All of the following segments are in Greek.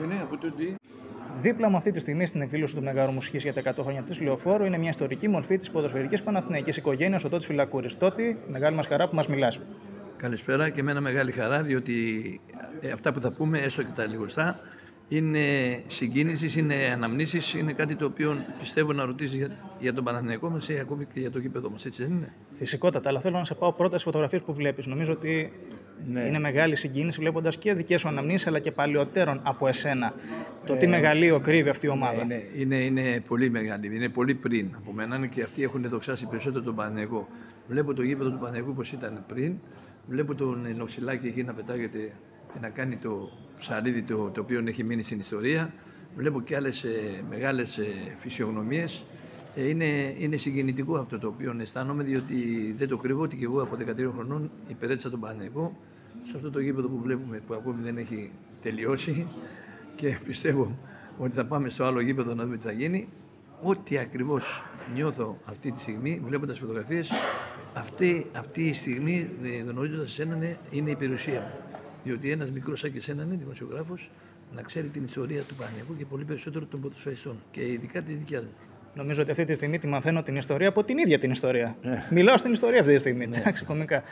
που είναι, από το τι. Δίπλα μου αυτή τη στιγμή στην εκδήλωση του Μεγάρου Μουσικής για τα 100 χρόνια της Λεωφόρου είναι μια ιστορική μορφή της ποδοσφαιρικής Παναθηναϊκής οικογένειας, ο Τότης Φυλακούρης. Τότι, μεγάλη μας χαρά που μας μιλάς. Καλησπέρα και με ένα μεγάλη χαρά, διότι ε, αυτά που θα πούμε, έστω και τα λιγοστά, είναι συγκίνησης, είναι αναμνήσεις, είναι κάτι το οποίο πιστεύω να ρωτήσει για, για τον Παναθηναϊκό μας ή ακόμη και για το γήπεδο μας, έτσι δεν είναι; Φυσικότατα, αλλά θέλω να σε πάω πρώτα στις φωτογραφίες που βλέπεις. Νομίζω ότι Ναι. είναι μεγάλη συγκίνηση βλέποντας και δικές σου αναμνήσεις αλλά και παλαιότερων από εσένα. Το τι μεγαλείο κρύβει αυτή η ομάδα. Είναι, είναι, είναι πολύ μεγάλη, είναι πολύ πριν από μένα και αυτοί έχουν δοξάσει περισσότερο τον Παναθηναϊκό. Βλέπω το γήπεδο του Παναθηναϊκού πώς ήταν πριν, βλέπω τον Νοξυλάκη εκεί να πετάγεται και να κάνει το ψαρίδι το, το οποίο έχει μείνει στην ιστορία. Βλέπω και άλλες ε, μεγάλες ε, φυσιογνωμίες. Ε, είναι, είναι συγκινητικό αυτό το οποίο αισθάνομαι, διότι δεν το κρύβω ότι και εγώ από 13 χρονών υπηρέτησα τον Παναθηναϊκό σε αυτό το γήπεδο που βλέπουμε που ακόμη δεν έχει τελειώσει και πιστεύω ότι θα πάμε στο άλλο γήπεδο να δούμε τι θα γίνει. Ό,τι ακριβώς νιώθω αυτή τη στιγμή, βλέποντας τις φωτογραφίες, αυτή, αυτή η στιγμή, ε, γνωρίζοντας εσένα, είναι, είναι η περιουσία μου. Διότι ένας μικρός σαν και εσένα είναι δημοσιογράφος, να ξέρει την ιστορία του Παναγιακού και πολύ περισσότερο των ποδοσφαιριστών και ειδικά τη δικιά μου. Νομίζω ότι αυτή τη στιγμή τη μαθαίνω την ιστορία από την ίδια την ιστορία. Ναι. Μιλάω στην ιστορία αυτή τη στιγμή. Εντάξει, κομικά.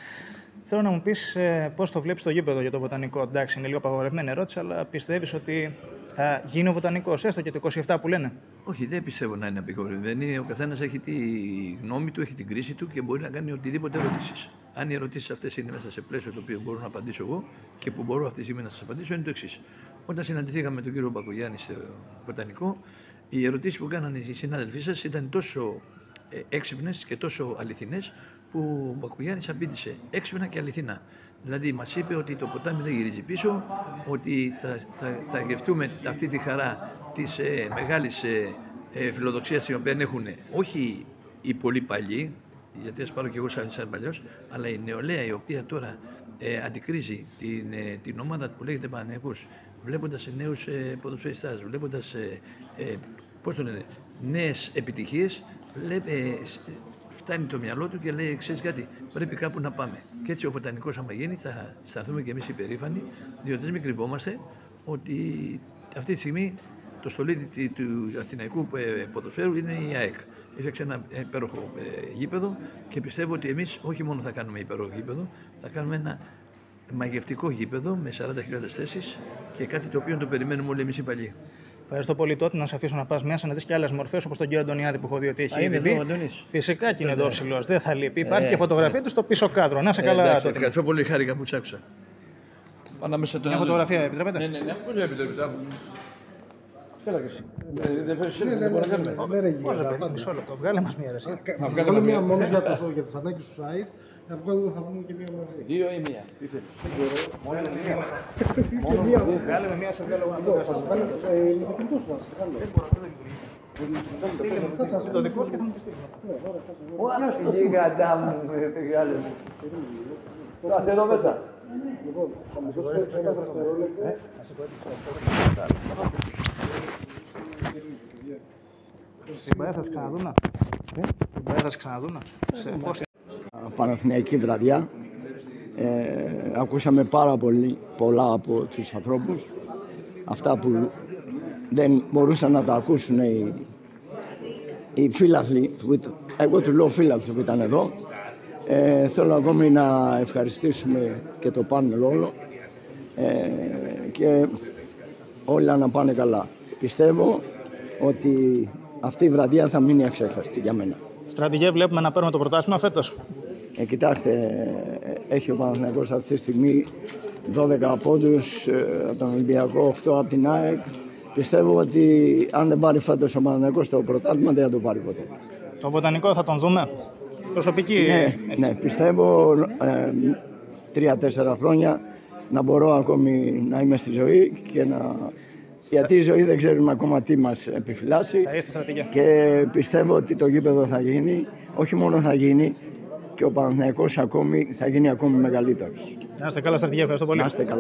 Θέλω να μου πεις ε, πώς το βλέπεις το γήπεδο για το βοτανικό. Εντάξει, είναι λίγο απαγορευμένη ερώτηση, αλλά πιστεύεις ότι θα γίνει ο βοτανικός, έστω και το 27 που λένε; Όχι, δεν πιστεύω να είναι απεικορευμένη. Ο καθένας έχει τη γνώμη του, έχει την κρίση του και μπορεί να κάνει οτιδήποτε ερωτήσεις. Αν οι ερωτήσεις αυτές είναι μέσα σε πλαίσιο το οποίο μπορώ να απαντήσω εγώ και που μπορώ αυτή τη στιγμή να σας απαντήσω, είναι το εξής. Όταν συναντηθήκαμε με τον κύριο Μπακογιάννη στο Βοτανικό, οι ερωτήσεις που κάνανε οι συνάδελφοί σας ήταν τόσο ε, έξυπνες και τόσο αληθινές που ο Μπακογιάννη απήντησε έξυπνα και αληθινά. Δηλαδή μας είπε ότι το ποτάμι δεν γυρίζει πίσω, ότι θα, θα, θα γευτούμε αυτή τη χαρά της ε, μεγάλης ε, ε, φιλοδοξίας την οποία έχουν όχι οι πολύ παλιοί, γιατί ας πάρω και εγώ σαν, σαν παλιός, αλλά η νεολαία η οποία τώρα ε, αντικρίζει την, ε, την ομάδα που λέγεται Παναθηναϊκός, βλέποντας νέους ε, ποδοσφαιριστάς, βλέποντας ε, ε, πώς το λένε, νέες επιτυχίες, βλέπει, ε, σ- φτάνει το μυαλό του και λέει, ξέρεις κάτι, πρέπει κάπου να πάμε. Και έτσι ο Βοτανικός άμα γίνει θα αισθανθούμε και εμείς υπερήφανοι, διότι δεν μην κρυβόμαστε ότι αυτή τη στιγμή το στολίδι του Αθηναϊκού ε, ποδοσφαίρου είναι η ΑΕΚ. Έφτιαξε ένα υπέροχο ε, γήπεδο και πιστεύω ότι εμείς όχι μόνο θα κάνουμε υπέροχο γήπεδο, θα κάνουμε ένα μαγευτικό γήπεδο με 40.000 θέσεις και κάτι το οποίο το περιμένουμε όλοι εμείς οι παλιοί. Ευχαριστώ πολύ τότε να σε αφήσω να πας μέσα να δεις και άλλες μορφές όπως τον κύριο Αντωνιάδη που έχω δει ότι έχει Α, είναι ήδη εδώ ο μπει. Αντώνης. Φυσικά και είναι εδώ ψηλός, δεν θα λείπει. Υπάρχει και φωτογραφία του στο πίσω κάδρο. Να σε καλά εντάξει, τότε. ευχαριστώ πολύ, χάρηκα που τσάκουσα. Ανάμεσα τον Μια φωτογραφία, επιτρέπετε; Ναι, ναι, ναι, πώς δεν επιτρέπεις. άκου. Έλα και εσύ. Ε, Δεν φέρεις selfie, δεν μπορούμε να κάνουμε. Ναι, ρε, Πώς, ρε γίγαντα, παιδί, θα- μισό λεπτό. Βγάλε μα μια ρεσί. Να βγάλουμε μία μόνος για, το, για τις ανάγκες του site, να βγάλουμε, θα βγάλουμε και μία μαζί. Δύο ή μία. Τι θέλεις. Βγάλε με μια σε βγάλω εγώ να το Θα βγάλω ε, ηλεκτρικό σου, να βγάλω. κάνω. Το δικό σου και θα μου το στείλω. Γίγαντα μου, μεγάλε μου. Κάτσε εδώ μέσα. Λοιπόν, θα μου δώσετε ένα δευτερόλεπτο. Στην Παέ θα σε ξαναδούμε. Στην Παέ θα σε ξαναδούμε. Σε πώς Παναθηναϊκή βραδιά. Ε, ακούσαμε πάρα πολύ, πολλά από τους ανθρώπους. Αυτά που δεν μπορούσαν να τα ακούσουν οι, οι φίλαθλοι. Που, ήταν- εγώ του λέω φίλαθλοι που ήταν εδώ. Ε, θέλω ακόμη να ευχαριστήσουμε και το πάνελ όλο ε, και όλα να πάνε καλά. Πιστεύω ότι αυτή η βραδιά θα μείνει αξέχαστη για μένα. Στρατηγέ, βλέπουμε να παίρνουμε το πρωτάθλημα φέτος. Ε, κοιτάξτε, ε, έχει ο Παναθηναϊκός αυτή τη στιγμή 12 πόντους ε, από τον Ολυμπιακό, 8 από την ΑΕΚ. Πιστεύω ότι αν δεν πάρει φέτος ο Παναθηναϊκός το πρωτάθλημα δεν θα το πάρει ποτέ. Το βοτανικό θα τον δούμε. Προσωπική. Ναι, ναι, πιστεύω ε, τρία-τέσσερα χρόνια να μπορώ ακόμη να είμαι στη ζωή και να... Γιατί η ζωή δεν ξέρουμε ακόμα τι μας επιφυλάσσει Θα είστε στρατηγέ. και πιστεύω ότι το γήπεδο θα γίνει, όχι μόνο θα γίνει, και ο Παναθηναϊκός ακόμη θα γίνει ακόμη μεγαλύτερος. Να είστε καλά, στρατηγέ. Ευχαριστώ πολύ. Να είστε καλά.